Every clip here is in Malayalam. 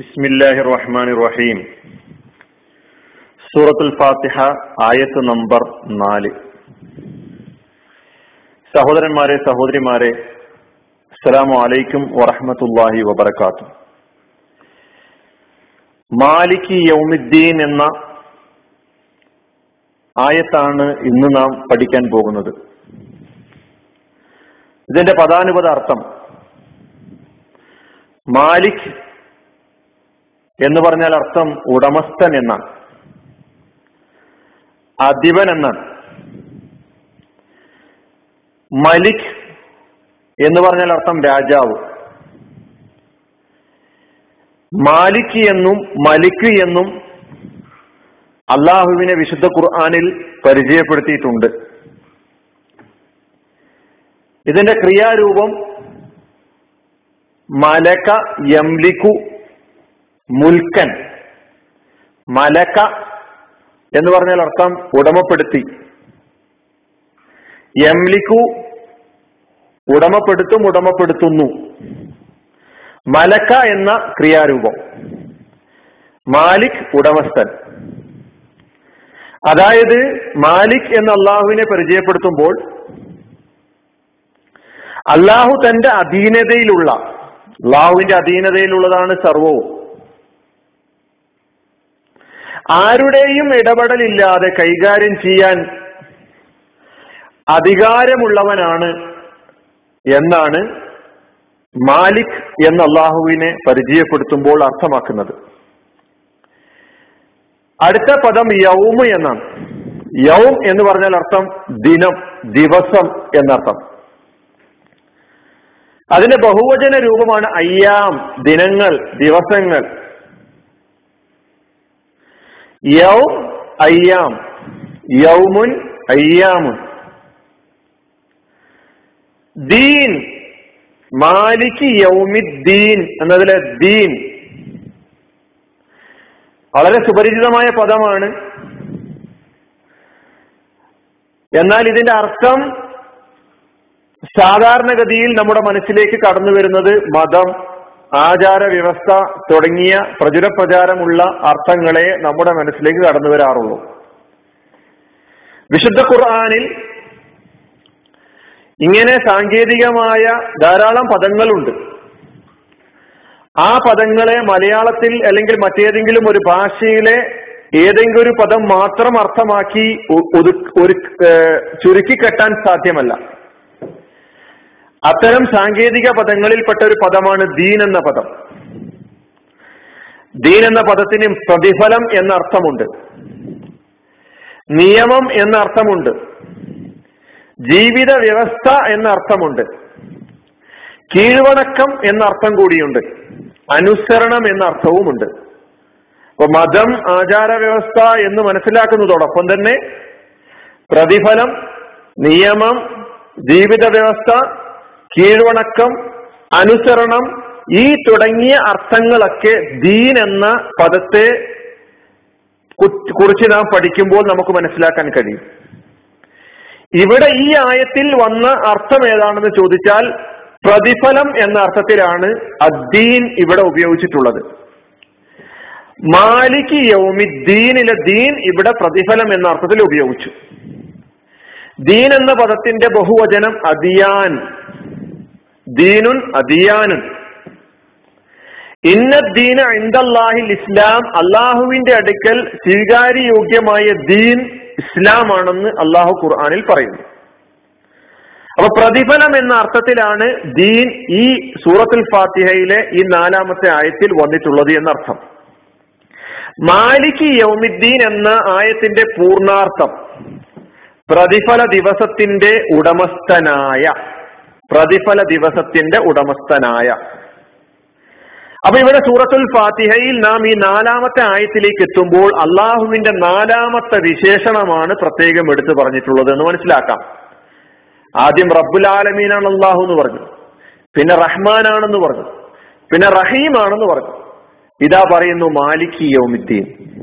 ബിസ്മില്ലാഹി റഹ്മാൻ റഹീം സൂറത്തുൽ ഫാത്തിഹ ആയത്ത് നമ്പർ നാല്. സഹോദരന്മാരെ സഹോദരിമാരെ അസ്സലാമു അലൈക്കും വറഹമത്തല്ലാഹി വബർക്കാത്തു മാലിക് യൗമിദ്ദീൻ എന്ന ആയത്താണ് ഇന്ന് നാം പഠിക്കാൻ പോകുന്നത്. ഇതിന്റെ പദാനുപത അർത്ഥം മാലിക് എന്ന് പറഞ്ഞാൽ അർത്ഥം ഉടമസ്ഥൻ എന്നാണ്. അധിപൻ എന്നാണ്. മലിക് എന്ന് പറഞ്ഞാൽ അർത്ഥം രാജാവ്. മാലിക് എന്നും മലിക് എന്നും അള്ളാഹുവിനെ വിശുദ്ധ ഖുർആാനിൽ പരിചയപ്പെടുത്തിയിട്ടുണ്ട്. ഇതിന്റെ ക്രിയാരൂപം മലക യംലിക്കു മുൽക്കൻ മലക്ക എന്ന് പറഞ്ഞാൽ അർത്ഥം ഉടമപ്പെടുത്തി. യംലിക്കു ഉടമപ്പെടുത്തും ഉടമപ്പെടുത്തുന്നു. മലക്ക എന്ന ക്രിയാരൂപം. മാലിക് ഉടമസ്ഥൻ. അതായത് മാലിക് എന്ന അള്ളാഹുവിനെ പരിചയപ്പെടുത്തുമ്പോൾ അള്ളാഹു തന്റെ അധീനതയിലുള്ള അള്ളാഹുവിന്റെ അധീനതയിലുള്ളതാണ് സർവവും. ആരുടെയും ഇടപെടലില്ലാതെ കൈകാര്യം ചെയ്യാൻ അധികാരമുള്ളവനാണ് എന്നാണ് മാലിക് എന്ന അള്ളാഹുവിനെ പരിചയപ്പെടുത്തുമ്പോൾ അർത്ഥമാക്കുന്നത്. അടുത്ത പദം യൗമ് എന്നാണ്. യൗം എന്ന് പറഞ്ഞാൽ അർത്ഥം ദിനം ദിവസം എന്നർത്ഥം. അതിന്റെ ബഹുവചന രൂപമാണ് അയ്യാം ദിനങ്ങൾ ദിവസങ്ങൾ. യൗ അയ്യാം. യൗമുൻ അയ്യാമുൻ. ദീൻ. മാലിക് യൗമിദ്ദീൻ. എന്നതിലെ ദീൻ. വളരെ സുപരിചിതമായ പദമാണ്. എന്നാൽ ഇതിന്റെ അർത്ഥം സാധാരണഗതിയിൽ നമ്മുടെ മനസ്സിലേക്ക് കടന്നു വരുന്നത് മതം ആചാര വ്യവസ്ഥ തുടങ്ങിയ പ്രചുര പ്രചാരമുള്ള അർത്ഥങ്ങളെ നമ്മുടെ മനസ്സിലേക്ക് കടന്നു വരാറുള്ളൂ. വിശുദ്ധ ഖുർആാനിൽ ഇങ്ങനെ സാങ്കേതികമായ ധാരാളം പദങ്ങളുണ്ട്. ആ പദങ്ങളെ മലയാളത്തിൽ അല്ലെങ്കിൽ മറ്റേതെങ്കിലും ഒരു ഭാഷയിലെ ഏതെങ്കിലും ഒരു പദം മാത്രം അർത്ഥമാക്കി ഒരു ചുരുക്കി കെട്ടാൻ സാധ്യമല്ല. അത്തരം സാങ്കേതിക പദങ്ങളിൽപ്പെട്ട ഒരു പദമാണ് ദീൻ എന്ന പദം. ദീൻ എന്ന പദത്തിന് പ്രതിഫലം എന്ന അർത്ഥമുണ്ട് നിയമം എന്ന അർത്ഥമുണ്ട് ജീവിത വ്യവസ്ഥ എന്ന അർത്ഥമുണ്ട് കീഴ്വണക്കം എന്ന അർത്ഥം കൂടിയുണ്ട്. അനുസരണം എന്ന അർത്ഥവുമുണ്ട് അപ്പൊ മതം ആചാര വ്യവസ്ഥ എന്ന് മനസ്സിലാക്കുന്നതോടൊപ്പം തന്നെ പ്രതിഫലം നിയമം ജീവിത വ്യവസ്ഥ കീഴ്വണക്കം അനുസരണം ഈ തുടങ്ങിയ അർത്ഥങ്ങളൊക്കെ ദീൻ എന്ന പദത്തെ കുറിച്ച് നാം പഠിക്കുമ്പോൾ നമുക്ക് മനസ്സിലാക്കാൻ കഴിയും. ഇവിടെ ഈ ആയത്തിൽ വന്ന അർത്ഥം ഏതാണെന്ന് ചോദിച്ചാൽ പ്രതിഫലം എന്ന അർത്ഥത്തിലാണ് അദ്ദീൻ ഇവിടെ ഉപയോഗിച്ചിട്ടുള്ളത്. മാലിക് യൗമിദ്ദീനിലെ ദീൻ ഇവിടെ പ്രതിഫലം എന്ന അർത്ഥത്തിൽ ഉപയോഗിച്ചു. ദീൻ എന്ന പദത്തിന്റെ ബഹുവചനം അദിയാൻ. ദീനുൻ അദിയാനുൻ. ഇന്ന ദീന ഇന്ദല്ലാഹിൽ ഇസ്ലാം അള്ളാഹുവിന്റെ അടുക്കൽ സ്വീകാര്യയോഗ്യമായ ദീൻ ഇസ്ലാമാണെന്ന് അള്ളാഹു ഖുർആാനിൽ പറയുന്നു. അപ്പൊ പ്രതിഫലം എന്ന അർത്ഥത്തിലാണ് ദീൻ ഈ സൂറത്തുൽ ഫാത്തിഹയിലെ ഈ നാലാമത്തെ ആയത്തിൽ വന്നിട്ടുള്ളത് എന്നർത്ഥം. മാലിക് യൗമിദ്ദീൻ എന്ന ആയത്തിന്റെ പൂർണാർത്ഥം പ്രതിഫല ദിവസത്തിന്റെ ഉടമസ്ഥനായ പ്രതിഫല ദിവസത്തിന്റെ ഉടമസ്ഥനായ. അപ്പൊ ഇവിടെ സൂറത്തുൽ ഫാത്തിഹയിൽ നാം ഈ നാലാമത്തെ ആയത്തിലേക്ക് എത്തുമ്പോൾ അള്ളാഹുവിന്റെ നാലാമത്തെ വിശേഷണമാണ് പ്രത്യേകം എടുത്തു പറഞ്ഞിട്ടുള്ളത് എന്ന് മനസ്സിലാക്കാം. ആദ്യം റബ്ബുൽ ആലമീനാണ് അള്ളാഹു എന്ന് പറഞ്ഞു. പിന്നെ റഹ്മാനാണെന്ന് പറഞ്ഞു. പിന്നെ റഹീമാണെന്ന് പറഞ്ഞു. ഇതാ പറയുന്നു മാലിക് യൗമിദ്ദീൻ.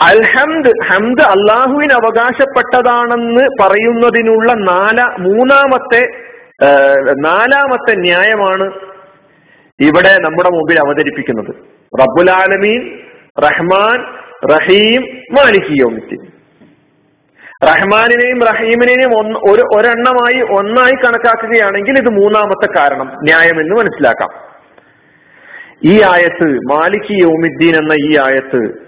അൽഹംദ് ഹംദ് അള്ളാഹുവിന് അവകാശപ്പെട്ടതാണെന്ന് പറയുന്നതിനുള്ള നാല മൂന്നാമത്തെ നാലാമത്തെ ന്യായമാണ് ഇവിടെ നമ്മുടെ മുമ്പിൽ അവതരിപ്പിക്കുന്നത്. റബ്ബുൽ ആലമീൻ റഹ്മാൻ റഹീം മാലിക് യൗമിദ്ദീൻ. റഹ്മാനിനെയും റഹീമിനെയും ഒന്ന് ഒരു ഒരെണ്ണമായി ഒന്നായി കണക്കാക്കുകയാണെങ്കിൽ ഇത് മൂന്നാമത്തെ കാരണം ന്യായം എന്ന് മനസ്സിലാക്കാം. ഈ ആയത്ത് മാലിക് യോമിദ്ദീൻ എന്ന ഈ ആയത്ത്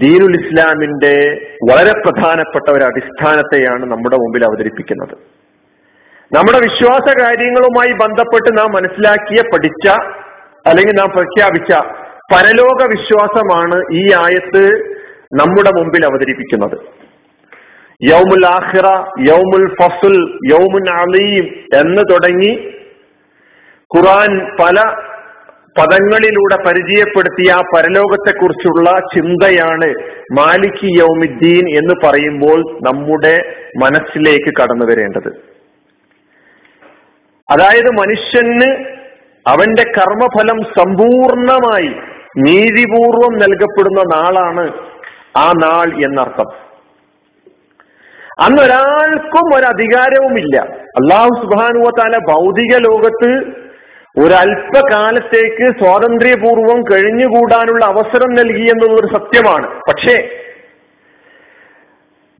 ദീനുൽ ഇസ്ലാമിന്റെ വളരെ പ്രധാനപ്പെട്ട ഒരു അടിസ്ഥാനത്തെയാണ് നമ്മുടെ മുമ്പിൽ അവതരിപ്പിക്കുന്നത്. നമ്മുടെ വിശ്വാസ കാര്യങ്ങളുമായി ബന്ധപ്പെട്ട് നാം മനസ്സിലാക്കിയ പഠിച്ച അല്ലെങ്കിൽ നാം പ്രഖ്യാപിച്ച പരലോക വിശ്വാസമാണ് ഈ ആയത്ത് നമ്മുടെ മുമ്പിൽ അവതരിപ്പിക്കുന്നത്. യൗമുൽ ആഹ്റ യൗമുൽ ഫസുൽ യൗമുൻ അലീം എന്ന് തുടങ്ങി ഖുറാൻ പല പദങ്ങളിലൂടെ പരിചയപ്പെടുത്തിയ പരലോകത്തെക്കുറിച്ചുള്ള ചിന്തയാണ് മാലിക് യൗമിദ്ദീൻ എന്ന് പറയുമ്പോൾ നമ്മുടെ മനസ്സിലേക്ക് കടന്നു വരേണ്ടത്. അതായത് മനുഷ്യന് അവന്റെ കർമ്മഫലം സമ്പൂർണമായി നീതിപൂർവം നൽകപ്പെടുന്ന നാളാണ് ആ നാൾ എന്നർത്ഥം. അന്ന് ഒരാൾക്കും ഒരു അധികാരവുമില്ല. അള്ളാഹു സുബാനുവ ഭൗതിക ലോകത്ത് ഒരല്പകാലത്തേക്ക് സ്വാതന്ത്ര്യപൂർവം കഴിഞ്ഞുകൂടാനുള്ള അവസരം നൽകി എന്നുള്ളൊരു സത്യമാണ്. പക്ഷേ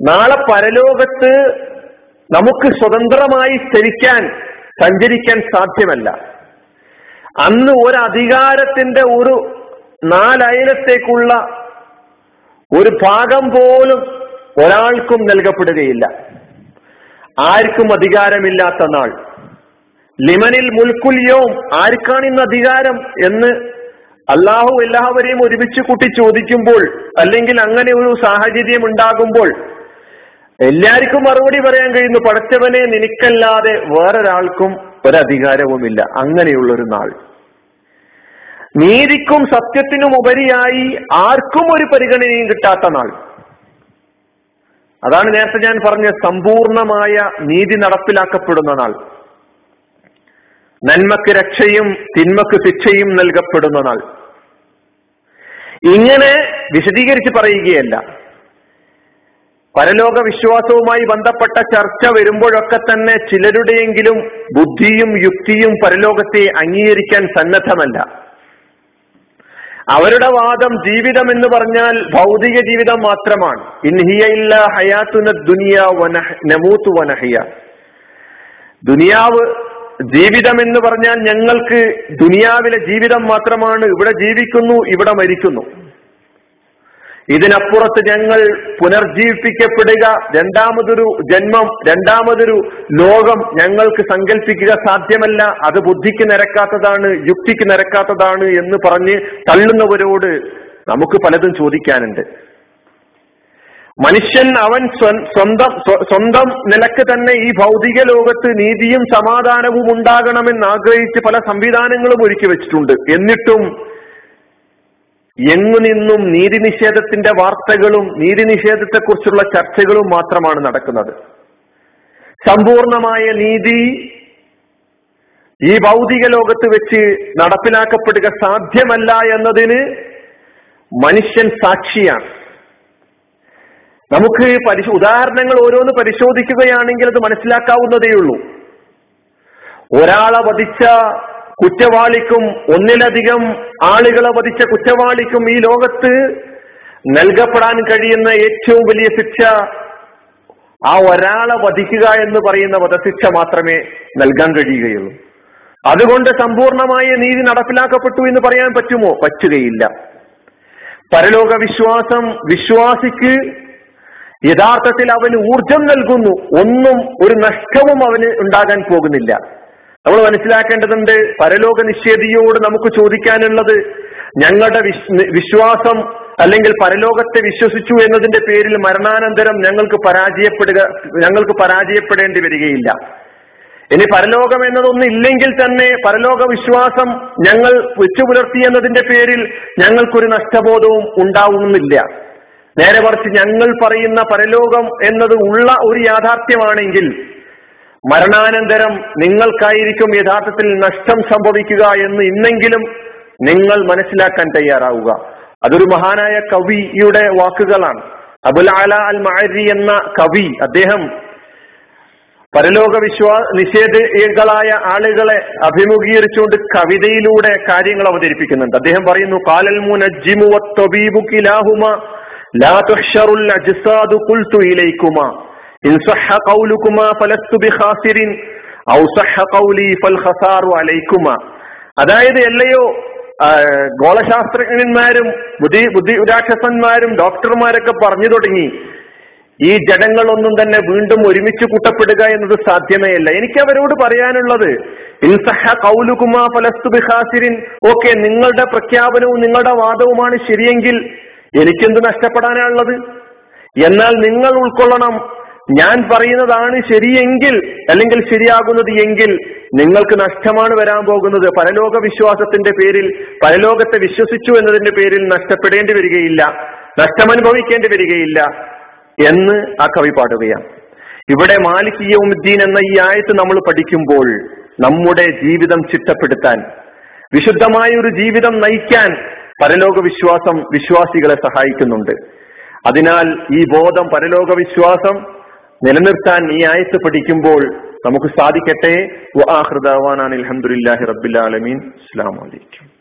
നാളെ പരലോകത്ത് നമുക്ക് സ്വതന്ത്രമായി ചരിക്കാൻ സഞ്ചരിക്കാൻ സാധ്യമല്ല. അന്ന് ഒരു അധികാരത്തിന്റെ ഒരു നാലയലത്തേക്കുള്ള ഒരു ഭാഗം പോലും ഒരാൾക്കും നൽകപ്പെടുകയില്ല. ആർക്കും അധികാരമില്ലാത്ത നാൾ. ലിമനിൽ മുൽക്കുലിയവും ആർക്കാണ് ഇന്ന് അധികാരം എന്ന് അള്ളാഹു എല്ലാവരെയും ഒരുമിച്ച് കൂട്ടി ചോദിക്കുമ്പോൾ അല്ലെങ്കിൽ അങ്ങനെ ഒരു സാഹചര്യം ഉണ്ടാകുമ്പോൾ എല്ലാവർക്കും മറുപടി പറയാൻ കഴിയുന്നു പടച്ചവനെ നിനക്കല്ലാതെ വേറൊരാൾക്കും ഒരധികാരവുമില്ല. അങ്ങനെയുള്ളൊരു നാൾ. നീതിക്കും സത്യത്തിനും ഉപരിയായി ആർക്കും ഒരു പരിഗണനയും കിട്ടാത്ത നാൾ. അതാണ് നേരത്തെ ഞാൻ പറഞ്ഞ സമ്പൂർണമായ നീതി നടപ്പിലാക്കപ്പെടുന്ന നാൾ. നന്മക്ക് രക്ഷയും തിന്മക്ക് ശിക്ഷയും നൽകപ്പെടുന്ന നാൾ. ഇങ്ങനെ വിശദീകരിച്ച് പറയുകയല്ല. പരലോക വിശ്വാസവുമായി ബന്ധപ്പെട്ട ചർച്ച വരുമ്പോഴൊക്കെ തന്നെ ചിലരുടെയെങ്കിലും ബുദ്ധിയും യുക്തിയും പരലോകത്തെ അംഗീകരിക്കാൻ സന്നദ്ധമല്ല. അവരുടെ വാദം ജീവിതം എന്ന് പറഞ്ഞാൽ ഭൗതിക ജീവിതം മാത്രമാണ്. ഇൻഹിയ ഇല്ല ഹയാത്തുന ദുനിയ നമൂത്ത് വനഹിയ. ദുനിയാവ് ജീവിതം എന്ന് പറഞ്ഞാൽ ഞങ്ങൾക്ക് ദുനിയാവിലെ ജീവിതം മാത്രമാണ്. ഇവിടെ ജീവിക്കുന്നു ഇവിടെ മരിക്കുന്നു. ഇതിനപ്പുറത്ത് ഞങ്ങൾ പുനർജീവിപ്പിക്കപ്പെടുക രണ്ടാമതൊരു ജന്മം രണ്ടാമതൊരു ലോകം ഞങ്ങൾക്ക് സങ്കല്പിക്കുക സാധ്യമല്ല. അത് ബുദ്ധിക്ക് നിരക്കാത്തതാണ് യുക്തിക്ക് നിരക്കാത്തതാണ് എന്ന് പറഞ്ഞ് തള്ളുന്നവരോട് നമുക്ക് പലതും ചോദിക്കാനുണ്ട്. മനുഷ്യൻ അവൻ സ്വന്തം സ്വന്തം നിലയ്ക്ക് തന്നെ ഈ ഭൗതിക ലോകത്ത് നീതിയും സമാധാനവും ഉണ്ടാകണമെന്ന് ആഗ്രഹിച്ച് പല സംവിധാനങ്ങളും ഒരുക്കി വെച്ചിട്ടുണ്ട്. എന്നിട്ടും എങ്ങു നിന്നും നീതി നിഷേധത്തിന്റെ വാർത്തകളും നീതി നിഷേധത്തെക്കുറിച്ചുള്ള ചർച്ചകളും മാത്രമാണ് നടക്കുന്നത്. സമ്പൂർണമായ നീതി ഈ ഭൗതിക ലോകത്ത് വെച്ച് നടപ്പിലാക്കപ്പെടുക സാധ്യമല്ല എന്നതിന് മനുഷ്യൻ സാക്ഷിയാണ്. നമുക്ക് ഉദാഹരണങ്ങൾ ഓരോന്ന് പരിശോധിക്കുകയാണെങ്കിൽ അത് മനസ്സിലാക്കാവുന്നതേയുള്ളൂ. ഒരാളെ വധിച്ച കുറ്റവാളിക്കും ഒന്നിലധികം ആളുകളെ വധിച്ച കുറ്റവാളിക്കും ഈ ലോകത്ത് നൽകപ്പെടാൻ കഴിയുന്ന ഏറ്റവും വലിയ ശിക്ഷ ആ ഒരാളെ വധിക്കുക എന്ന് പറയുന്ന വധശിക്ഷ മാത്രമേ നൽകാൻ കഴിയുകയുള്ളൂ. അതുകൊണ്ട് സമ്പൂർണമായ നീതി നടപ്പിലാക്കപ്പെട്ടു എന്ന് പറയാൻ പറ്റുമോ? പറ്റുകയില്ല. പരലോക വിശ്വാസം വിശ്വാസിക്ക് യഥാർത്ഥത്തിൽ അവന് ഊർജം നൽകുന്നു. ഒന്നും ഒരു നഷ്ടവും അവന് ഉണ്ടാകാൻ പോകുന്നില്ല. നമ്മൾ മനസ്സിലാക്കേണ്ടതുണ്ട് പരലോക നിഷേധിയോട് നമുക്ക് ചോദിക്കാനുള്ളത് ഞങ്ങളുടെ വിശ്വാസം അല്ലെങ്കിൽ പരലോകത്തെ വിശ്വസിച്ചു എന്നതിന്റെ പേരിൽ മരണാനന്തരം ഞങ്ങൾക്ക് പരാജയപ്പെടുക ഞങ്ങൾക്ക് പരാജയപ്പെടേണ്ടി വരികയില്ല. ഇനി പരലോകം എന്നതൊന്നും ഇല്ലെങ്കിൽ തന്നെ പരലോക വിശ്വാസം ഞങ്ങൾ വെച്ചു പുലർത്തി എന്നതിന്റെ പേരിൽ ഞങ്ങൾക്കൊരു നഷ്ടബോധവും ഉണ്ടാവുന്നില്ല. നേരെ മറിച്ച് ഞങ്ങൾ പറയുന്ന പരലോകം എന്നത് ഉള്ള ഒരു യാഥാർത്ഥ്യമാണെങ്കിൽ മരണാനന്തരം നിങ്ങൾക്കായിരിക്കും യഥാർത്ഥത്തിൽ നഷ്ടം സംഭവിക്കുക എന്ന് ഇന്നെങ്കിലും നിങ്ങൾ മനസ്സിലാക്കാൻ തയ്യാറാവുക. അതൊരു മഹാനായ കവിയുടെ വാക്കുകളാണ്. അബുൽ അല അൽ മഅരി എന്ന കവി അദ്ദേഹം പരലോക വിശ്വാ നിഷേധികളായ ആളുകളെ അഭിമുഖീകരിച്ചുകൊണ്ട് കവിതയിലൂടെ കാര്യങ്ങൾ അവതരിപ്പിക്കുന്നുണ്ട്. അദ്ദേഹം പറയുന്നു കാലൽ മുനജ്ജിമു ഔ സഹ ഫൽ അതായത് എല്ലയോ ഗോളശാസ്ത്രജ്ഞന്മാരും ബുദ്ധി ബുദ്ധി രാക്ഷസന്മാരും ഡോക്ടർമാരൊക്കെ പറഞ്ഞു തുടങ്ങി. ഈ ജഡങ്ങളൊന്നും തന്നെ വീണ്ടും ഒരുമിച്ച് കൂട്ടപ്പെടുക എന്നത് സാധ്യമേ അല്ല എനിക്ക് അവരോട് പറയാനുള്ളത് ഇൻസഹ കൗലുകുമാ ഫലസ്തു ബിഹാസിരിൻ ഓക്കെ നിങ്ങളുടെ പ്രഖ്യാപനവും നിങ്ങളുടെ വാദവുമാണ് ശരിയെങ്കിൽ എനിക്കെന്ത് നഷ്ടപ്പെടാനാണുള്ളത്? എന്നാൽ നിങ്ങൾ ഉൾക്കൊള്ളണം. ഞാൻ പറയുന്നതാണ് ശരിയെങ്കിൽ അല്ലെങ്കിൽ ശരിയാകുന്നത് എങ്കിൽ നിങ്ങൾക്ക് നഷ്ടമാണ് വരാൻ പോകുന്നത്. പരലോക വിശ്വാസത്തിന്റെ പേരിൽ പരലോകത്തെ വിശ്വസിച്ചു എന്നതിന്റെ പേരിൽ നഷ്ടപ്പെടേണ്ടി വരികയില്ല. നഷ്ടമനുഭവിക്കേണ്ടി വരികയില്ല എന്ന് ആ കവി പാടുകയാണ്. ഇവിടെ മാലികീയവുദ്ദീൻ എന്ന ഈ ആയത്ത് നമ്മൾ പഠിക്കുമ്പോൾ നമ്മുടെ ജീവിതം ചിട്ടപ്പെടുത്താൻ വിശുദ്ധമായ ഒരു ജീവിതം നയിക്കാൻ പരലോക വിശ്വാസം വിശ്വാസികളെ സഹായിക്കുന്നുണ്ട്. അതിനാൽ ഈ ബോധം പരലോക വിശ്വാസം നിലനിർത്താൻ ഈ ആയത്ത് പഠിക്കുമ്പോൾ നമുക്ക് സാധിക്കട്ടെ? അലഹമുല്ലാഹി റബ്ബിൽ ആലമീൻ. അസ്സാം വലൈക്കും